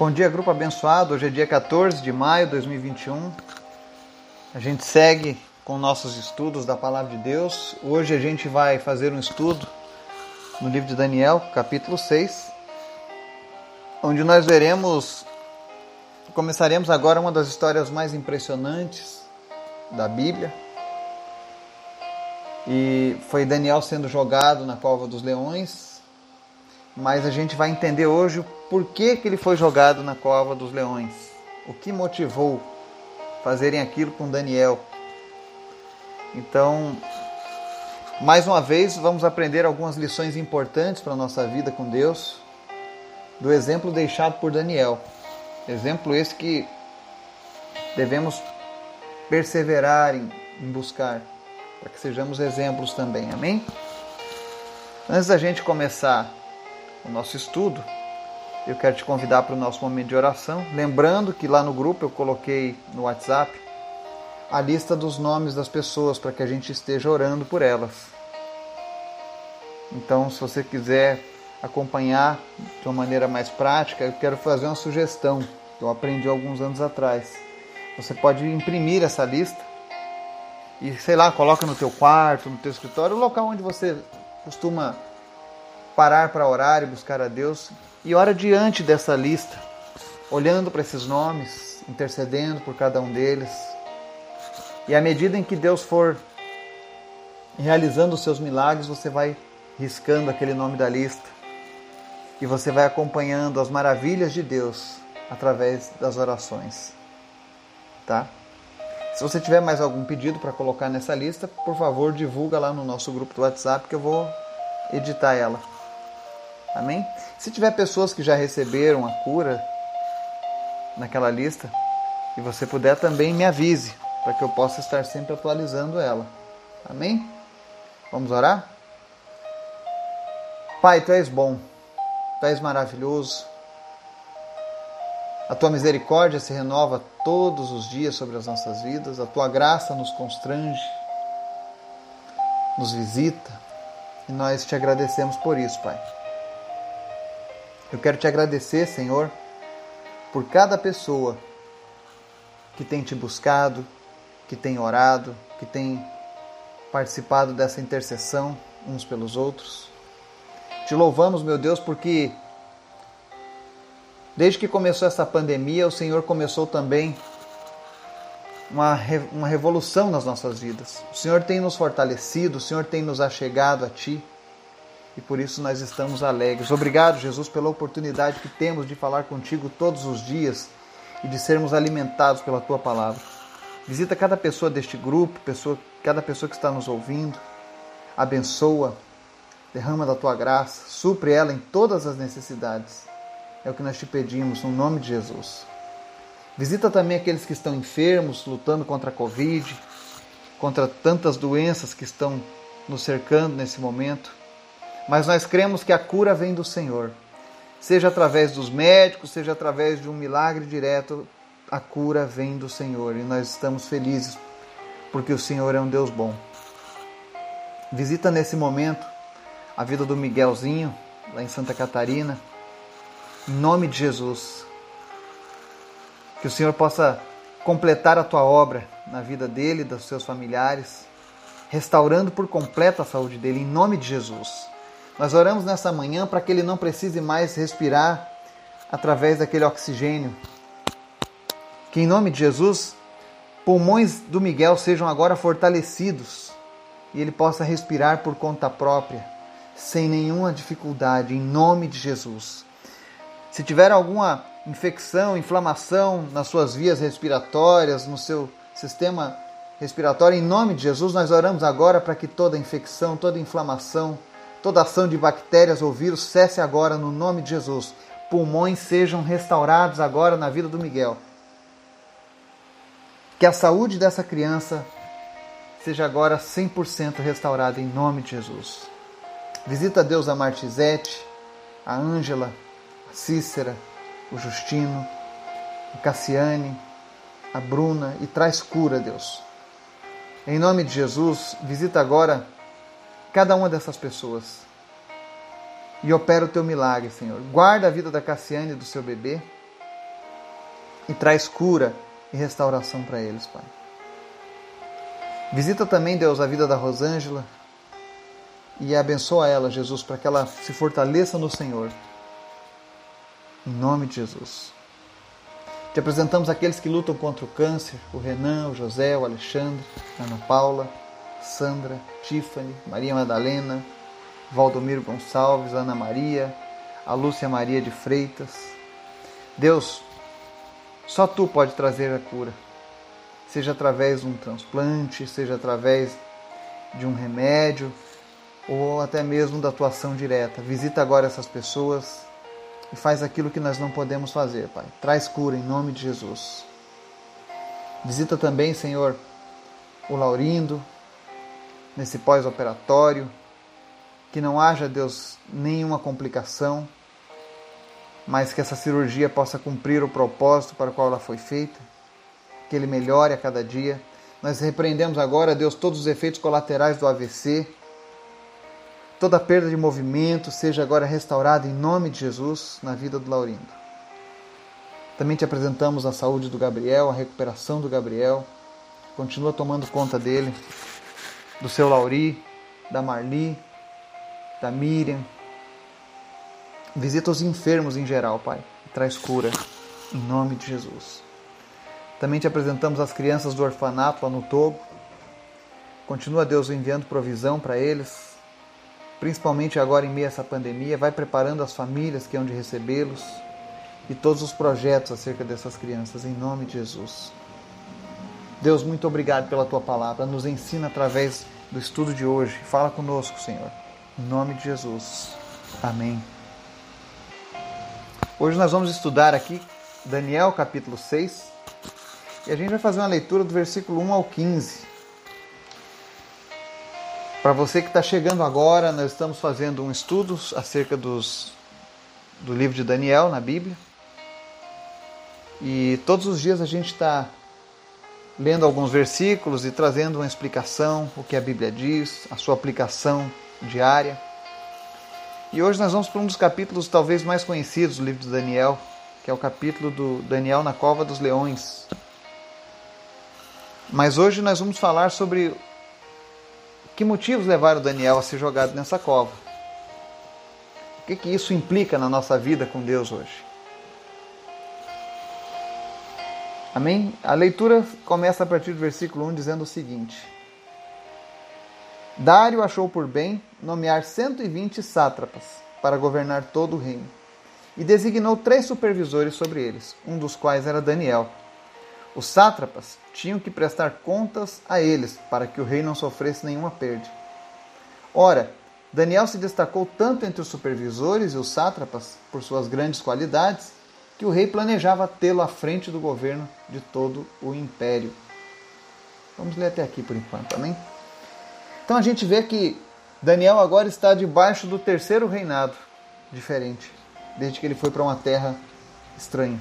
Bom dia, grupo abençoado. Hoje é dia 14 de maio de 2021. A gente segue com nossos estudos da palavra de Deus. Hoje a gente vai fazer um estudo no livro de Daniel, capítulo 6, onde nós veremos começaremos agora uma das histórias mais impressionantes da Bíblia. E foi Daniel sendo jogado na cova dos leões, mas a gente vai entender hoje por que, que ele foi jogado na cova dos leões. O que motivou fazerem aquilo com Daniel. Então, mais uma vez, vamos aprender algumas lições importantes para a nossa vida com Deus, do exemplo deixado por Daniel. Exemplo esse que devemos perseverar em, em buscar, para que sejamos exemplos também. Amém? Antes da gente começar o nosso estudo, eu quero te convidar para o nosso momento de oração. Lembrando que lá no grupo eu coloquei no WhatsApp a lista dos nomes das pessoas para que a gente esteja orando por elas. Então, se você quiser acompanhar de uma maneira mais prática, eu quero fazer uma sugestão que eu aprendi alguns anos atrás. Você pode imprimir essa lista e, sei lá, coloca no teu quarto, no teu escritório, o local onde você costuma parar para orar e buscar a Deus e ora diante dessa lista, olhando para esses nomes, intercedendo por cada um deles. E à medida em que Deus for realizando os seus milagres, você vai riscando aquele nome da lista e você vai acompanhando as maravilhas de Deus através das orações. Tá? Se você tiver mais algum pedido para colocar nessa lista, por favor, divulga lá no nosso grupo do WhatsApp que eu vou editar ela. Amém? Se tiver pessoas que já receberam a cura naquela lista e você puder também me avise para que eu possa estar sempre atualizando ela. Amém? Vamos orar? Pai, tu és bom, tu és maravilhoso. A tua misericórdia se renova todos os dias sobre as nossas vidas, a tua graça nos constrange, nos visita e nós te agradecemos por isso, Pai. Eu quero te agradecer, Senhor, por cada pessoa que tem te buscado, que tem orado, que tem participado dessa intercessão uns pelos outros. Te louvamos, meu Deus, porque desde que começou essa pandemia, o Senhor começou também uma, uma revolução nas nossas vidas. O Senhor tem nos fortalecido, o Senhor tem nos achegado a Ti e por isso nós estamos alegres. Obrigado, Jesus, pela oportunidade que temos de falar contigo todos os dias e de sermos alimentados pela tua palavra. Visita cada pessoa deste grupo, pessoa, cada pessoa que está nos ouvindo. Abençoa, derrama da tua graça, supre ela em todas as necessidades. É o que nós te pedimos, no nome de Jesus. Visita também aqueles que estão enfermos, lutando contra a Covid, contra tantas doenças que estão nos cercando nesse momento mas nós cremos que a cura vem do Senhor. Seja através dos médicos, seja através de um milagre direto, a cura vem do Senhor e nós estamos felizes porque o Senhor é um Deus bom. Visita nesse momento a vida do Miguelzinho, lá em Santa Catarina, em nome de Jesus. Que o Senhor possa completar a tua obra na vida dele dos seus familiares, restaurando por completo a saúde dele, em nome de Jesus. Nós oramos nessa manhã para que ele não precise mais respirar através daquele oxigênio. Que em nome de Jesus, pulmões do Miguel sejam agora fortalecidos e ele possa respirar por conta própria, sem nenhuma dificuldade, em nome de Jesus. Se tiver alguma infecção, inflamação nas suas vias respiratórias, no seu sistema respiratório, em nome de Jesus, nós oramos agora para que toda infecção, toda inflamação, Toda ação de bactérias ou vírus cesse agora no nome de Jesus. Pulmões sejam restaurados agora na vida do Miguel. Que a saúde dessa criança seja agora 100% restaurada em nome de Jesus. Visita Deus a Martizete, a Ângela, a Cícera, o Justino, a Cassiane, a Bruna e traz cura, Deus. Em nome de Jesus, visita agora cada uma dessas pessoas. E opera o teu milagre, Senhor. Guarda a vida da Cassiane e do seu bebê. e traz cura e restauração para eles, Pai. Visita também, Deus, a vida da Rosângela e abençoa ela, Jesus, para que ela se fortaleça no Senhor. Em nome de Jesus. Te apresentamos aqueles que lutam contra o câncer: o Renan, o José, o Alexandre, a Ana Paula, Sandra, Tiffany, Maria Madalena, Valdomiro Gonçalves, Ana Maria, a Lúcia Maria de Freitas. Deus, só tu pode trazer a cura. Seja através de um transplante, seja através de um remédio ou até mesmo da tua ação direta. Visita agora essas pessoas e faz aquilo que nós não podemos fazer, Pai. Traz cura em nome de Jesus. Visita também, Senhor, o Laurindo, nesse pós-operatório, que não haja, Deus, nenhuma complicação, mas que essa cirurgia possa cumprir o propósito para o qual ela foi feita, que ele melhore a cada dia. Nós repreendemos agora, Deus, todos os efeitos colaterais do AVC, Toda perda de movimento seja agora restaurada em nome de Jesus na vida do Laurindo. Também te apresentamos a saúde do Gabriel, a recuperação do Gabriel. Continua tomando conta dele, do seu Lauri, da Marli, da Miriam. Visita os enfermos em geral, Pai, e traz cura em nome de Jesus. Também te apresentamos as crianças do orfanato lá no Togo. Continua Deus enviando provisão para eles, principalmente agora em meio a essa pandemia, vai preparando as famílias que hão de recebê-los e todos os projetos acerca dessas crianças, em nome de Jesus. Deus, muito obrigado pela tua palavra. Nos ensina através do estudo de hoje. Fala conosco, Senhor. Em nome de Jesus. Amém. Hoje nós vamos estudar aqui Daniel capítulo 6 e a gente vai fazer uma leitura do versículo 1 ao 15. Para você que está chegando agora, nós estamos fazendo um estudo acerca dos, do livro de Daniel na Bíblia. E todos os dias a gente está lendo alguns versículos e trazendo uma explicação, o que a Bíblia diz, a sua aplicação diária. E hoje nós vamos para um dos capítulos talvez mais conhecidos do livro de Daniel, que é o capítulo do Daniel na Cova dos Leões. Mas hoje nós vamos falar sobre que motivos levaram Daniel a ser jogado nessa cova? O que, que isso implica na nossa vida com Deus hoje? Amém? A leitura começa a partir do versículo 1 dizendo o seguinte: Dário achou por bem nomear 120 sátrapas para governar todo o reino e designou três supervisores sobre eles, um dos quais era Daniel. Os sátrapas tinham que prestar contas a eles para que o rei não sofresse nenhuma perda. Ora, Daniel se destacou tanto entre os supervisores e os sátrapas por suas grandes qualidades que o rei planejava tê-lo à frente do governo de todo o império. Vamos ler até aqui por enquanto, amém? Então a gente vê que Daniel agora está debaixo do terceiro reinado diferente, desde que ele foi para uma terra estranha.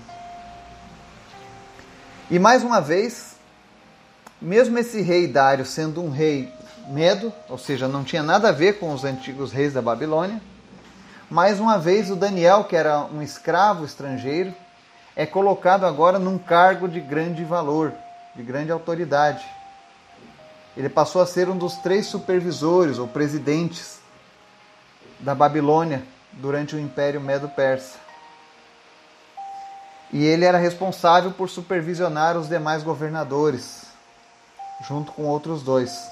E mais uma vez, mesmo esse rei Dário sendo um rei medo, ou seja, não tinha nada a ver com os antigos reis da Babilônia, mais uma vez o Daniel, que era um escravo estrangeiro, é colocado agora num cargo de grande valor, de grande autoridade. Ele passou a ser um dos três supervisores ou presidentes da Babilônia durante o Império Medo-Persa e ele era responsável por supervisionar os demais governadores, junto com outros dois.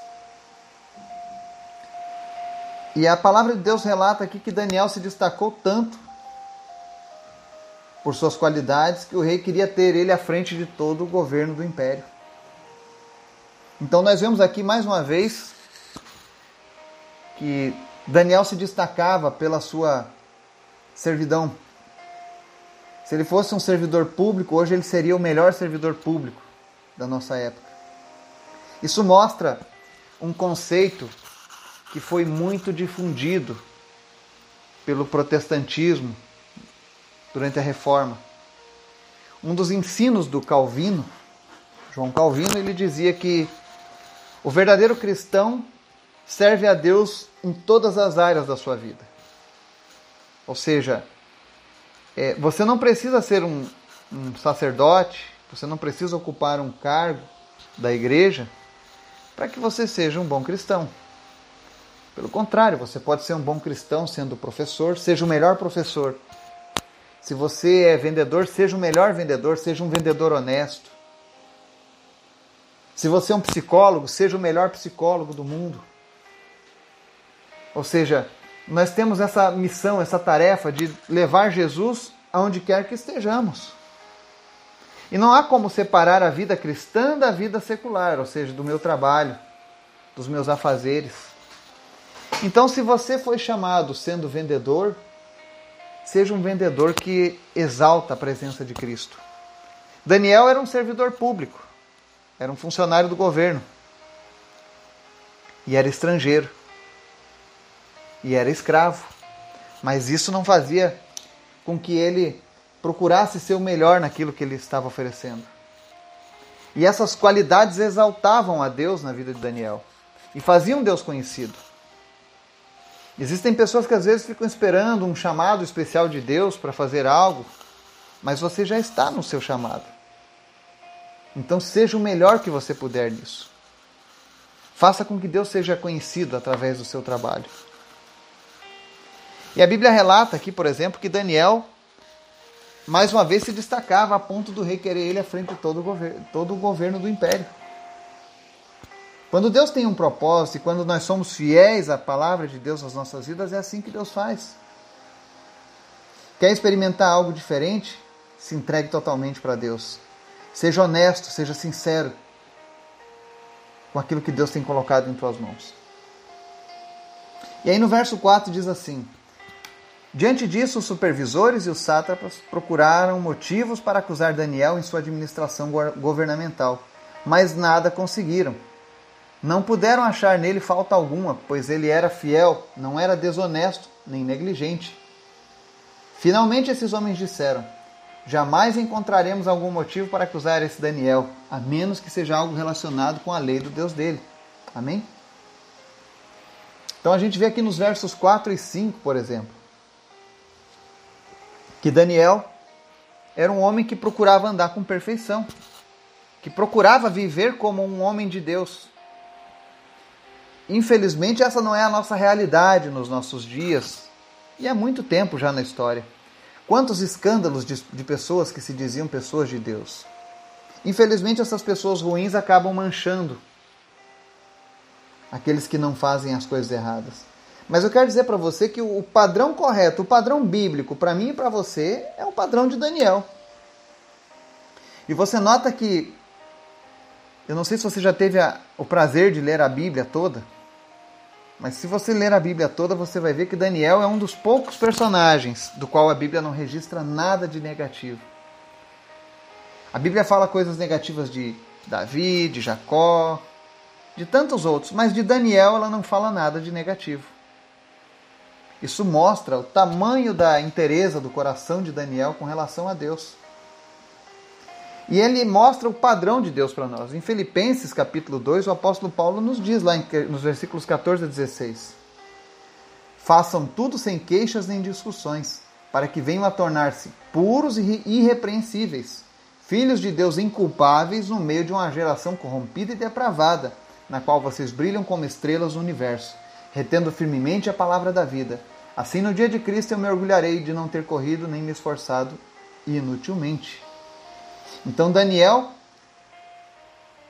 E a palavra de Deus relata aqui que Daniel se destacou tanto por suas qualidades que o rei queria ter ele à frente de todo o governo do império. Então nós vemos aqui mais uma vez que Daniel se destacava pela sua servidão se ele fosse um servidor público, hoje ele seria o melhor servidor público da nossa época. Isso mostra um conceito que foi muito difundido pelo protestantismo durante a reforma. Um dos ensinos do Calvino, João Calvino, ele dizia que o verdadeiro cristão serve a Deus em todas as áreas da sua vida. Ou seja, é, você não precisa ser um, um sacerdote, você não precisa ocupar um cargo da igreja para que você seja um bom cristão. Pelo contrário, você pode ser um bom cristão sendo professor, seja o melhor professor. Se você é vendedor, seja o melhor vendedor, seja um vendedor honesto. Se você é um psicólogo, seja o melhor psicólogo do mundo. Ou seja, nós temos essa missão, essa tarefa de levar Jesus aonde quer que estejamos. E não há como separar a vida cristã da vida secular, ou seja, do meu trabalho, dos meus afazeres. Então, se você foi chamado sendo vendedor, seja um vendedor que exalta a presença de Cristo. Daniel era um servidor público, era um funcionário do governo e era estrangeiro e era escravo, mas isso não fazia com que ele procurasse ser o melhor naquilo que ele estava oferecendo. E essas qualidades exaltavam a Deus na vida de Daniel e faziam Deus conhecido. Existem pessoas que às vezes ficam esperando um chamado especial de Deus para fazer algo, mas você já está no seu chamado. Então seja o melhor que você puder nisso. Faça com que Deus seja conhecido através do seu trabalho. E a Bíblia relata aqui, por exemplo, que Daniel mais uma vez se destacava a ponto do rei querer ele à frente de todo o governo, todo o governo do império. Quando Deus tem um propósito e quando nós somos fiéis à palavra de Deus nas nossas vidas, é assim que Deus faz. Quer experimentar algo diferente? Se entregue totalmente para Deus. Seja honesto, seja sincero com aquilo que Deus tem colocado em tuas mãos. E aí no verso 4 diz assim: Diante disso, os supervisores e os sátrapas procuraram motivos para acusar Daniel em sua administração governamental, mas nada conseguiram. Não puderam achar nele falta alguma, pois ele era fiel, não era desonesto nem negligente. Finalmente, esses homens disseram: Jamais encontraremos algum motivo para acusar esse Daniel, a menos que seja algo relacionado com a lei do Deus dele. Amém? Então a gente vê aqui nos versos 4 e 5, por exemplo que Daniel era um homem que procurava andar com perfeição, que procurava viver como um homem de Deus. Infelizmente, essa não é a nossa realidade nos nossos dias e há muito tempo já na história. Quantos escândalos de, de pessoas que se diziam pessoas de Deus. Infelizmente, essas pessoas ruins acabam manchando aqueles que não fazem as coisas erradas. Mas eu quero dizer para você que o padrão correto, o padrão bíblico para mim e para você é o padrão de Daniel. E você nota que eu não sei se você já teve a, o prazer de ler a Bíblia toda, mas se você ler a Bíblia toda, você vai ver que Daniel é um dos poucos personagens do qual a Bíblia não registra nada de negativo. A Bíblia fala coisas negativas de Davi, de Jacó, de tantos outros, mas de Daniel ela não fala nada de negativo. Isso mostra o tamanho da interesa do coração de Daniel com relação a Deus. E ele mostra o padrão de Deus para nós. Em Filipenses capítulo 2, o apóstolo Paulo nos diz lá nos versículos 14 a 16: Façam tudo sem queixas nem discussões, para que venham a tornar-se puros e irrepreensíveis, filhos de Deus inculpáveis no meio de uma geração corrompida e depravada, na qual vocês brilham como estrelas no universo retendo firmemente a palavra da vida. Assim, no dia de Cristo, eu me orgulharei de não ter corrido nem me esforçado inutilmente. Então, Daniel,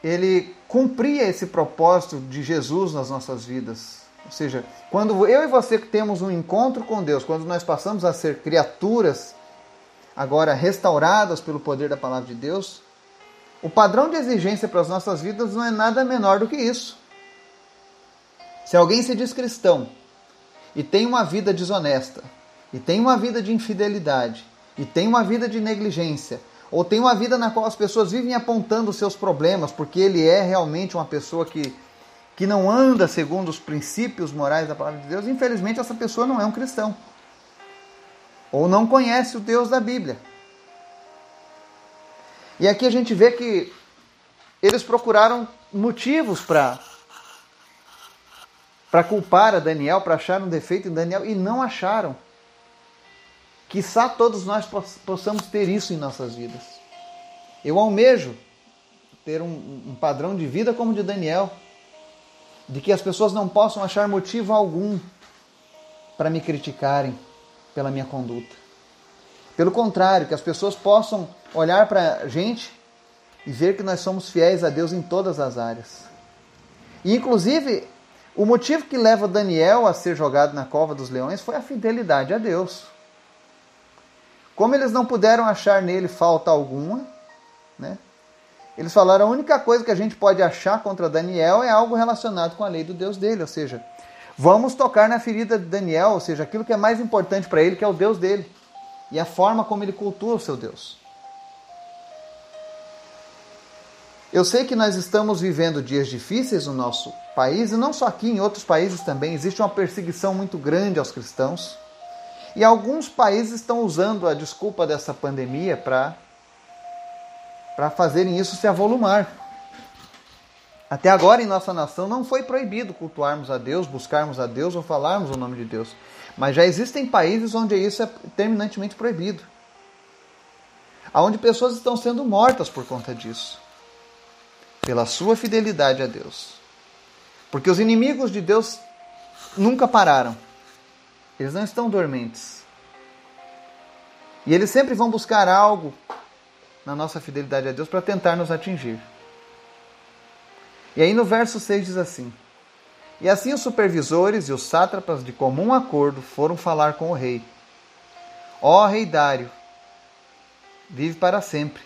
ele cumpria esse propósito de Jesus nas nossas vidas. Ou seja, quando eu e você temos um encontro com Deus, quando nós passamos a ser criaturas agora restauradas pelo poder da palavra de Deus, o padrão de exigência para as nossas vidas não é nada menor do que isso. Se alguém se diz cristão e tem uma vida desonesta, e tem uma vida de infidelidade, e tem uma vida de negligência, ou tem uma vida na qual as pessoas vivem apontando os seus problemas, porque ele é realmente uma pessoa que, que não anda segundo os princípios morais da palavra de Deus, infelizmente essa pessoa não é um cristão. Ou não conhece o Deus da Bíblia. E aqui a gente vê que eles procuraram motivos para para culpar a Daniel, para achar um defeito em Daniel, e não acharam. Quizá todos nós possamos ter isso em nossas vidas. Eu almejo ter um, um padrão de vida como o de Daniel, de que as pessoas não possam achar motivo algum para me criticarem pela minha conduta. Pelo contrário, que as pessoas possam olhar para a gente e ver que nós somos fiéis a Deus em todas as áreas. E, inclusive, o motivo que leva Daniel a ser jogado na cova dos leões foi a fidelidade a Deus. Como eles não puderam achar nele falta alguma, né? Eles falaram a única coisa que a gente pode achar contra Daniel é algo relacionado com a lei do Deus dele, ou seja, vamos tocar na ferida de Daniel, ou seja, aquilo que é mais importante para ele, que é o Deus dele, e a forma como ele cultua o seu Deus. Eu sei que nós estamos vivendo dias difíceis no nosso país, e não só aqui, em outros países também, existe uma perseguição muito grande aos cristãos. E alguns países estão usando a desculpa dessa pandemia para fazerem isso se avolumar. Até agora em nossa nação não foi proibido cultuarmos a Deus, buscarmos a Deus ou falarmos o nome de Deus. Mas já existem países onde isso é terminantemente proibido. Onde pessoas estão sendo mortas por conta disso pela sua fidelidade a Deus. Porque os inimigos de Deus nunca pararam. Eles não estão dormentes. E eles sempre vão buscar algo na nossa fidelidade a Deus para tentar nos atingir. E aí no verso 6 diz assim: E assim os supervisores e os sátrapas de comum acordo foram falar com o rei. Ó rei Dário, vive para sempre.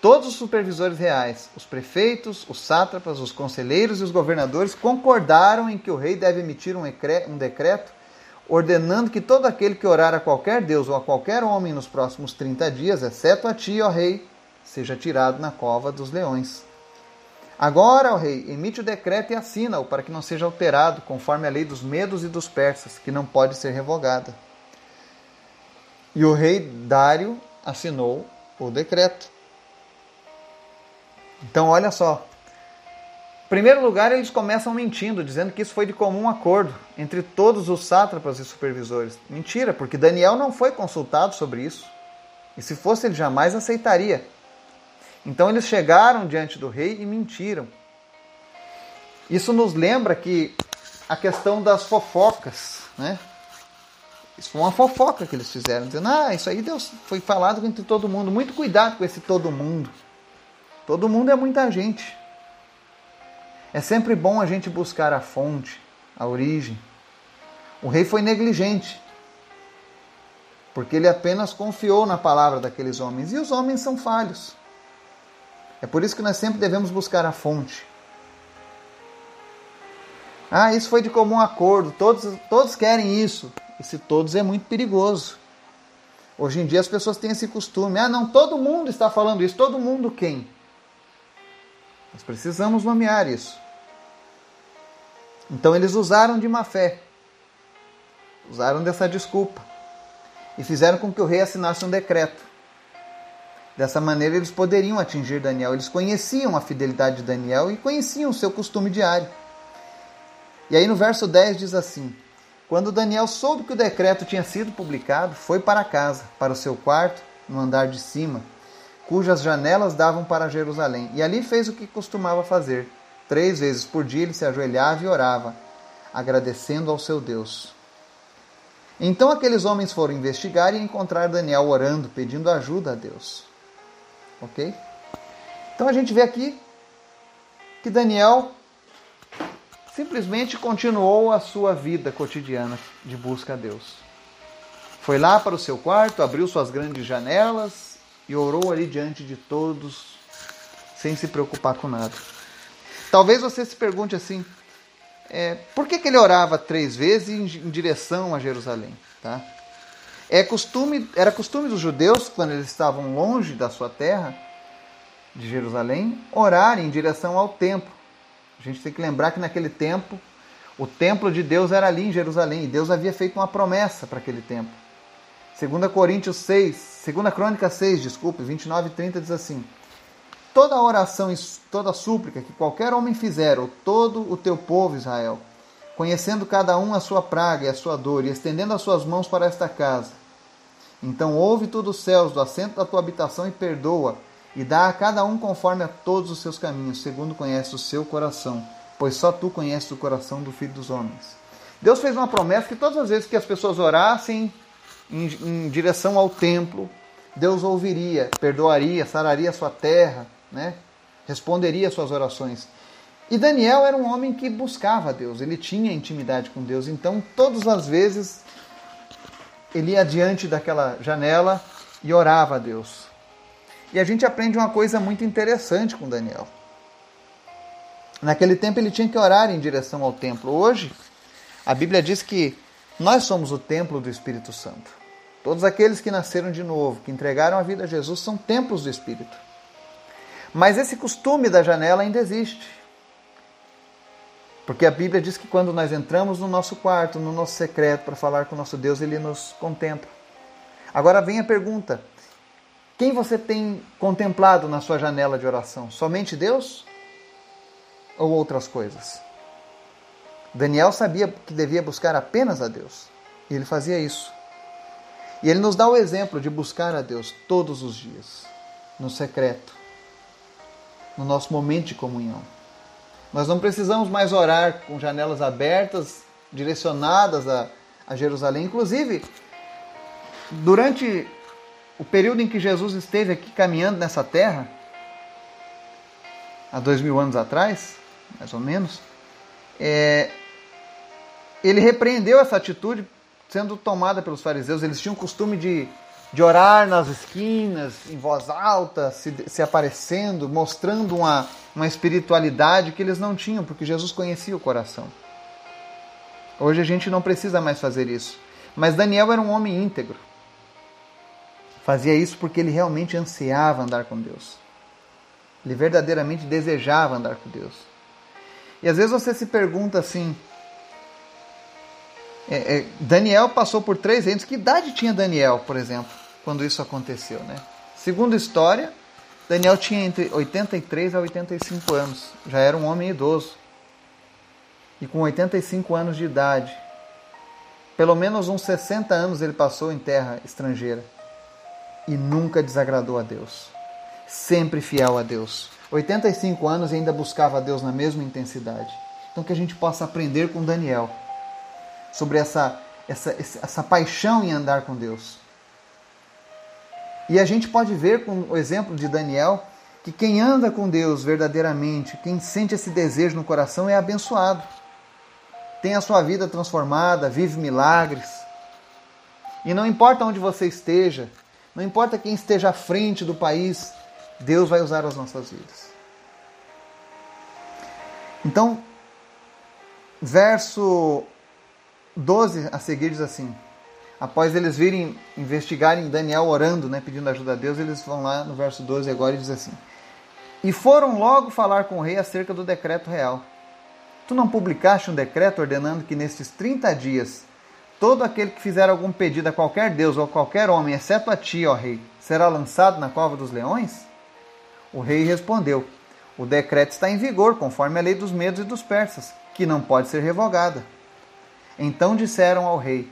Todos os supervisores reais, os prefeitos, os sátrapas, os conselheiros e os governadores concordaram em que o rei deve emitir um decreto ordenando que todo aquele que orar a qualquer Deus ou a qualquer homem nos próximos 30 dias, exceto a ti, ó rei, seja tirado na cova dos leões. Agora, ó rei, emite o decreto e assina-o para que não seja alterado, conforme a lei dos medos e dos persas, que não pode ser revogada. E o rei Dário assinou o decreto. Então, olha só. Primeiro lugar, eles começam mentindo, dizendo que isso foi de comum acordo entre todos os sátrapas e supervisores. Mentira, porque Daniel não foi consultado sobre isso. E se fosse, ele jamais aceitaria. Então, eles chegaram diante do rei e mentiram. Isso nos lembra que a questão das fofocas, né? Isso foi uma fofoca que eles fizeram, dizendo: ah, isso aí Deus foi falado entre todo mundo. Muito cuidado com esse todo mundo. Todo mundo é muita gente. É sempre bom a gente buscar a fonte, a origem. O rei foi negligente, porque ele apenas confiou na palavra daqueles homens, e os homens são falhos. É por isso que nós sempre devemos buscar a fonte. Ah, isso foi de comum acordo, todos, todos querem isso. Esse todos é muito perigoso. Hoje em dia as pessoas têm esse costume. Ah, não, todo mundo está falando isso. Todo mundo quem? Nós precisamos nomear isso. Então eles usaram de má fé, usaram dessa desculpa e fizeram com que o rei assinasse um decreto. Dessa maneira eles poderiam atingir Daniel. Eles conheciam a fidelidade de Daniel e conheciam o seu costume diário. E aí no verso 10 diz assim: Quando Daniel soube que o decreto tinha sido publicado, foi para casa, para o seu quarto, no andar de cima cujas janelas davam para Jerusalém. E ali fez o que costumava fazer. Três vezes por dia ele se ajoelhava e orava, agradecendo ao seu Deus. Então aqueles homens foram investigar e encontrar Daniel orando, pedindo ajuda a Deus. Ok? Então a gente vê aqui que Daniel simplesmente continuou a sua vida cotidiana de busca a Deus. Foi lá para o seu quarto, abriu suas grandes janelas, e orou ali diante de todos, sem se preocupar com nada. Talvez você se pergunte assim: é, por que, que ele orava três vezes em, em direção a Jerusalém? Tá? É costume, era costume dos judeus, quando eles estavam longe da sua terra, de Jerusalém, orar em direção ao templo. A gente tem que lembrar que naquele tempo, o templo de Deus era ali em Jerusalém, e Deus havia feito uma promessa para aquele templo. 2 Coríntios 6, 2 Crônica 6, desculpe, 29 e 30 diz assim: Toda oração e toda súplica que qualquer homem fizer, ou todo o teu povo Israel, conhecendo cada um a sua praga e a sua dor, e estendendo as suas mãos para esta casa, Então ouve todos os céus do assento da tua habitação e perdoa, e dá a cada um conforme a todos os seus caminhos, segundo conhece o seu coração, pois só tu conheces o coração do Filho dos homens. Deus fez uma promessa que todas as vezes que as pessoas orassem em, em direção ao templo, Deus ouviria, perdoaria, sararia a sua terra, né? responderia suas orações. E Daniel era um homem que buscava Deus, ele tinha intimidade com Deus, então todas as vezes ele ia diante daquela janela e orava a Deus. E a gente aprende uma coisa muito interessante com Daniel. Naquele tempo ele tinha que orar em direção ao templo. Hoje, a Bíblia diz que nós somos o templo do Espírito Santo. Todos aqueles que nasceram de novo, que entregaram a vida a Jesus, são templos do Espírito. Mas esse costume da janela ainda existe. Porque a Bíblia diz que quando nós entramos no nosso quarto, no nosso secreto, para falar com o nosso Deus, ele nos contempla. Agora vem a pergunta: quem você tem contemplado na sua janela de oração? Somente Deus? Ou outras coisas? Daniel sabia que devia buscar apenas a Deus. E ele fazia isso. E ele nos dá o exemplo de buscar a Deus todos os dias, no secreto, no nosso momento de comunhão. Nós não precisamos mais orar com janelas abertas, direcionadas a, a Jerusalém. Inclusive, durante o período em que Jesus esteve aqui caminhando nessa terra, há dois mil anos atrás, mais ou menos, é, ele repreendeu essa atitude sendo tomada pelos fariseus. Eles tinham o costume de, de orar nas esquinas, em voz alta, se, se aparecendo, mostrando uma uma espiritualidade que eles não tinham, porque Jesus conhecia o coração. Hoje a gente não precisa mais fazer isso. Mas Daniel era um homem íntegro. Fazia isso porque ele realmente ansiava andar com Deus. Ele verdadeiramente desejava andar com Deus. E às vezes você se pergunta assim: é, é, Daniel passou por três reis. Que idade tinha Daniel, por exemplo, quando isso aconteceu? Né? Segundo história, Daniel tinha entre 83 a 85 anos, já era um homem idoso. E com 85 anos de idade, pelo menos uns 60 anos ele passou em terra estrangeira e nunca desagradou a Deus. Sempre fiel a Deus. 85 anos e ainda buscava a Deus na mesma intensidade. Então que a gente possa aprender com Daniel sobre essa, essa, essa paixão em andar com Deus. E a gente pode ver com o exemplo de Daniel que quem anda com Deus verdadeiramente, quem sente esse desejo no coração é abençoado. Tem a sua vida transformada, vive milagres. E não importa onde você esteja, não importa quem esteja à frente do país, Deus vai usar as nossas vidas. Então, verso 12 a seguir diz assim: após eles virem investigarem Daniel orando, né, pedindo ajuda a Deus, eles vão lá no verso 12 agora e diz assim: E foram logo falar com o rei acerca do decreto real. Tu não publicaste um decreto ordenando que nestes 30 dias todo aquele que fizer algum pedido a qualquer deus ou a qualquer homem, exceto a ti, ó rei, será lançado na cova dos leões? O rei respondeu: O decreto está em vigor, conforme a lei dos medos e dos persas, que não pode ser revogada. Então disseram ao rei: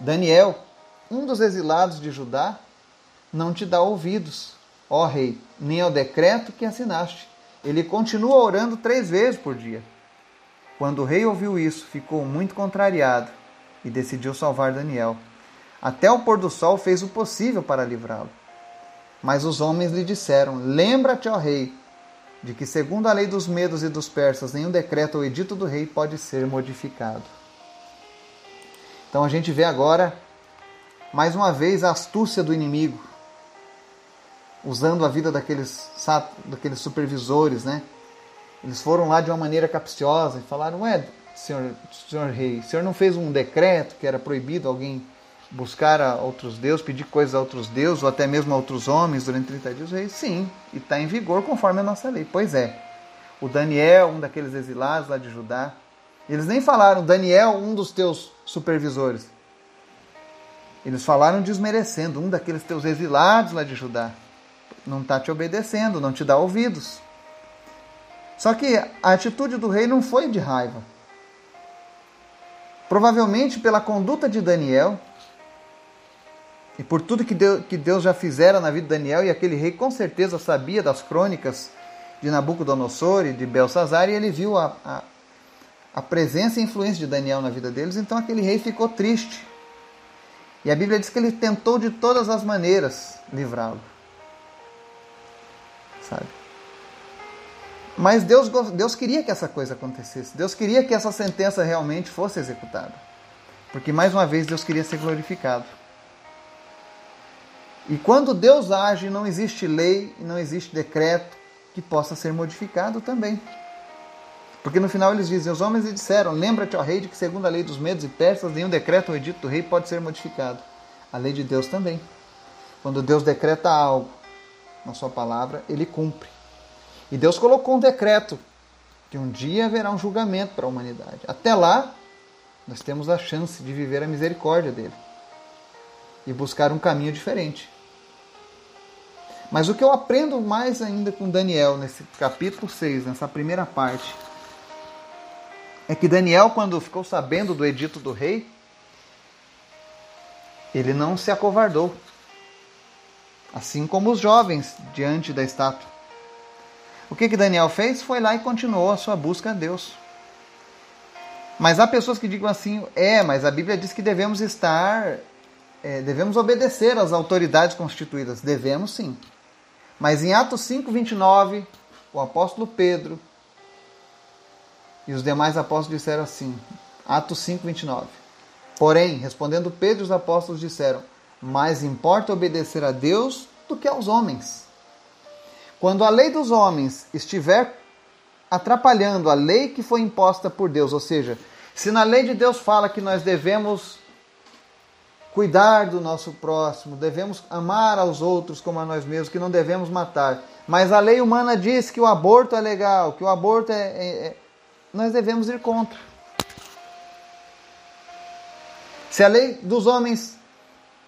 Daniel, um dos exilados de Judá, não te dá ouvidos, ó rei, nem ao decreto que assinaste. Ele continua orando três vezes por dia. Quando o rei ouviu isso, ficou muito contrariado e decidiu salvar Daniel. Até o pôr do sol fez o possível para livrá-lo. Mas os homens lhe disseram: Lembra-te, ó rei, de que, segundo a lei dos medos e dos persas, nenhum decreto ou edito do rei pode ser modificado. Então a gente vê agora, mais uma vez, a astúcia do inimigo, usando a vida daqueles, daqueles supervisores, né? Eles foram lá de uma maneira capciosa e falaram: Ué, senhor, senhor rei, o senhor não fez um decreto que era proibido alguém buscar a outros deuses, pedir coisas a outros deuses, ou até mesmo a outros homens durante 30 dias? Rei, sim, e está em vigor conforme a nossa lei. Pois é. O Daniel, um daqueles exilados lá de Judá, eles nem falaram, Daniel, um dos teus supervisores. Eles falaram desmerecendo um daqueles teus exilados lá de Judá. Não está te obedecendo, não te dá ouvidos. Só que a atitude do rei não foi de raiva. Provavelmente pela conduta de Daniel, E por tudo que Deus, já fizera na vida de Daniel, e aquele rei com certeza sabia das crônicas de Nabucodonosor e de Belsazar, e ele viu a, a, a presença e influência de Daniel na vida deles, então aquele rei ficou triste. E a Bíblia diz que ele tentou de todas as maneiras livrá-lo. Sabe? Mas Deus, Deus queria que essa coisa acontecesse. Deus queria que essa sentença realmente fosse executada. Porque mais uma vez Deus queria ser glorificado. E quando Deus age, não existe lei não existe decreto que possa ser modificado também. Porque no final eles dizem: Os homens lhe disseram: Lembra-te, ó rei, de que segundo a lei dos medos e persas, nenhum decreto ou edito do rei pode ser modificado. A lei de Deus também. Quando Deus decreta algo na sua palavra, ele cumpre. E Deus colocou um decreto que um dia haverá um julgamento para a humanidade. Até lá, nós temos a chance de viver a misericórdia dele e buscar um caminho diferente. Mas o que eu aprendo mais ainda com Daniel, nesse capítulo 6, nessa primeira parte, é que Daniel, quando ficou sabendo do edito do rei, ele não se acovardou. Assim como os jovens diante da estátua. O que, que Daniel fez? Foi lá e continuou a sua busca a Deus. Mas há pessoas que digam assim: é, mas a Bíblia diz que devemos estar, é, devemos obedecer às autoridades constituídas. Devemos sim. Mas em Atos 5, 29, o apóstolo Pedro e os demais apóstolos disseram assim, Atos 5, 29. Porém, respondendo Pedro, os apóstolos disseram: Mais importa obedecer a Deus do que aos homens. Quando a lei dos homens estiver atrapalhando a lei que foi imposta por Deus, ou seja, se na lei de Deus fala que nós devemos cuidar do nosso próximo, devemos amar aos outros como a nós mesmos, que não devemos matar. Mas a lei humana diz que o aborto é legal, que o aborto é. é, é nós devemos ir contra. Se a lei dos homens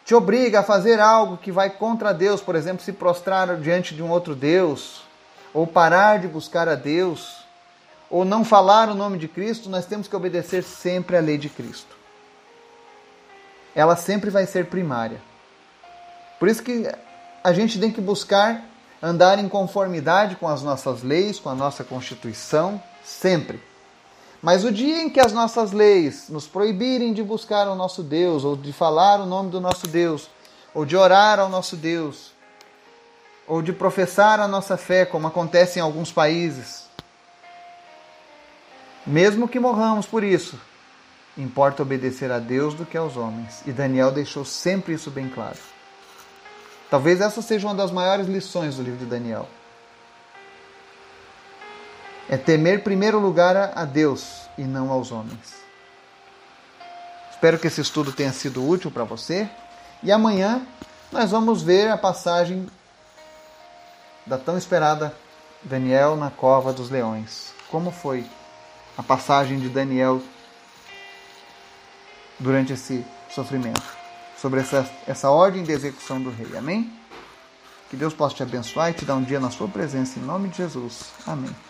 te obriga a fazer algo que vai contra Deus, por exemplo, se prostrar diante de um outro Deus, ou parar de buscar a Deus, ou não falar o nome de Cristo, nós temos que obedecer sempre à lei de Cristo ela sempre vai ser primária. Por isso que a gente tem que buscar andar em conformidade com as nossas leis, com a nossa Constituição, sempre. Mas o dia em que as nossas leis nos proibirem de buscar o nosso Deus, ou de falar o nome do nosso Deus, ou de orar ao nosso Deus, ou de professar a nossa fé, como acontece em alguns países, mesmo que morramos por isso, Importa obedecer a Deus do que aos homens. E Daniel deixou sempre isso bem claro. Talvez essa seja uma das maiores lições do livro de Daniel. É temer primeiro lugar a Deus e não aos homens. Espero que esse estudo tenha sido útil para você. E amanhã nós vamos ver a passagem da tão esperada Daniel na cova dos leões. Como foi a passagem de Daniel durante esse sofrimento, sobre essa, essa ordem de execução do rei. Amém? Que Deus possa te abençoar e te dar um dia na sua presença, em nome de Jesus. Amém.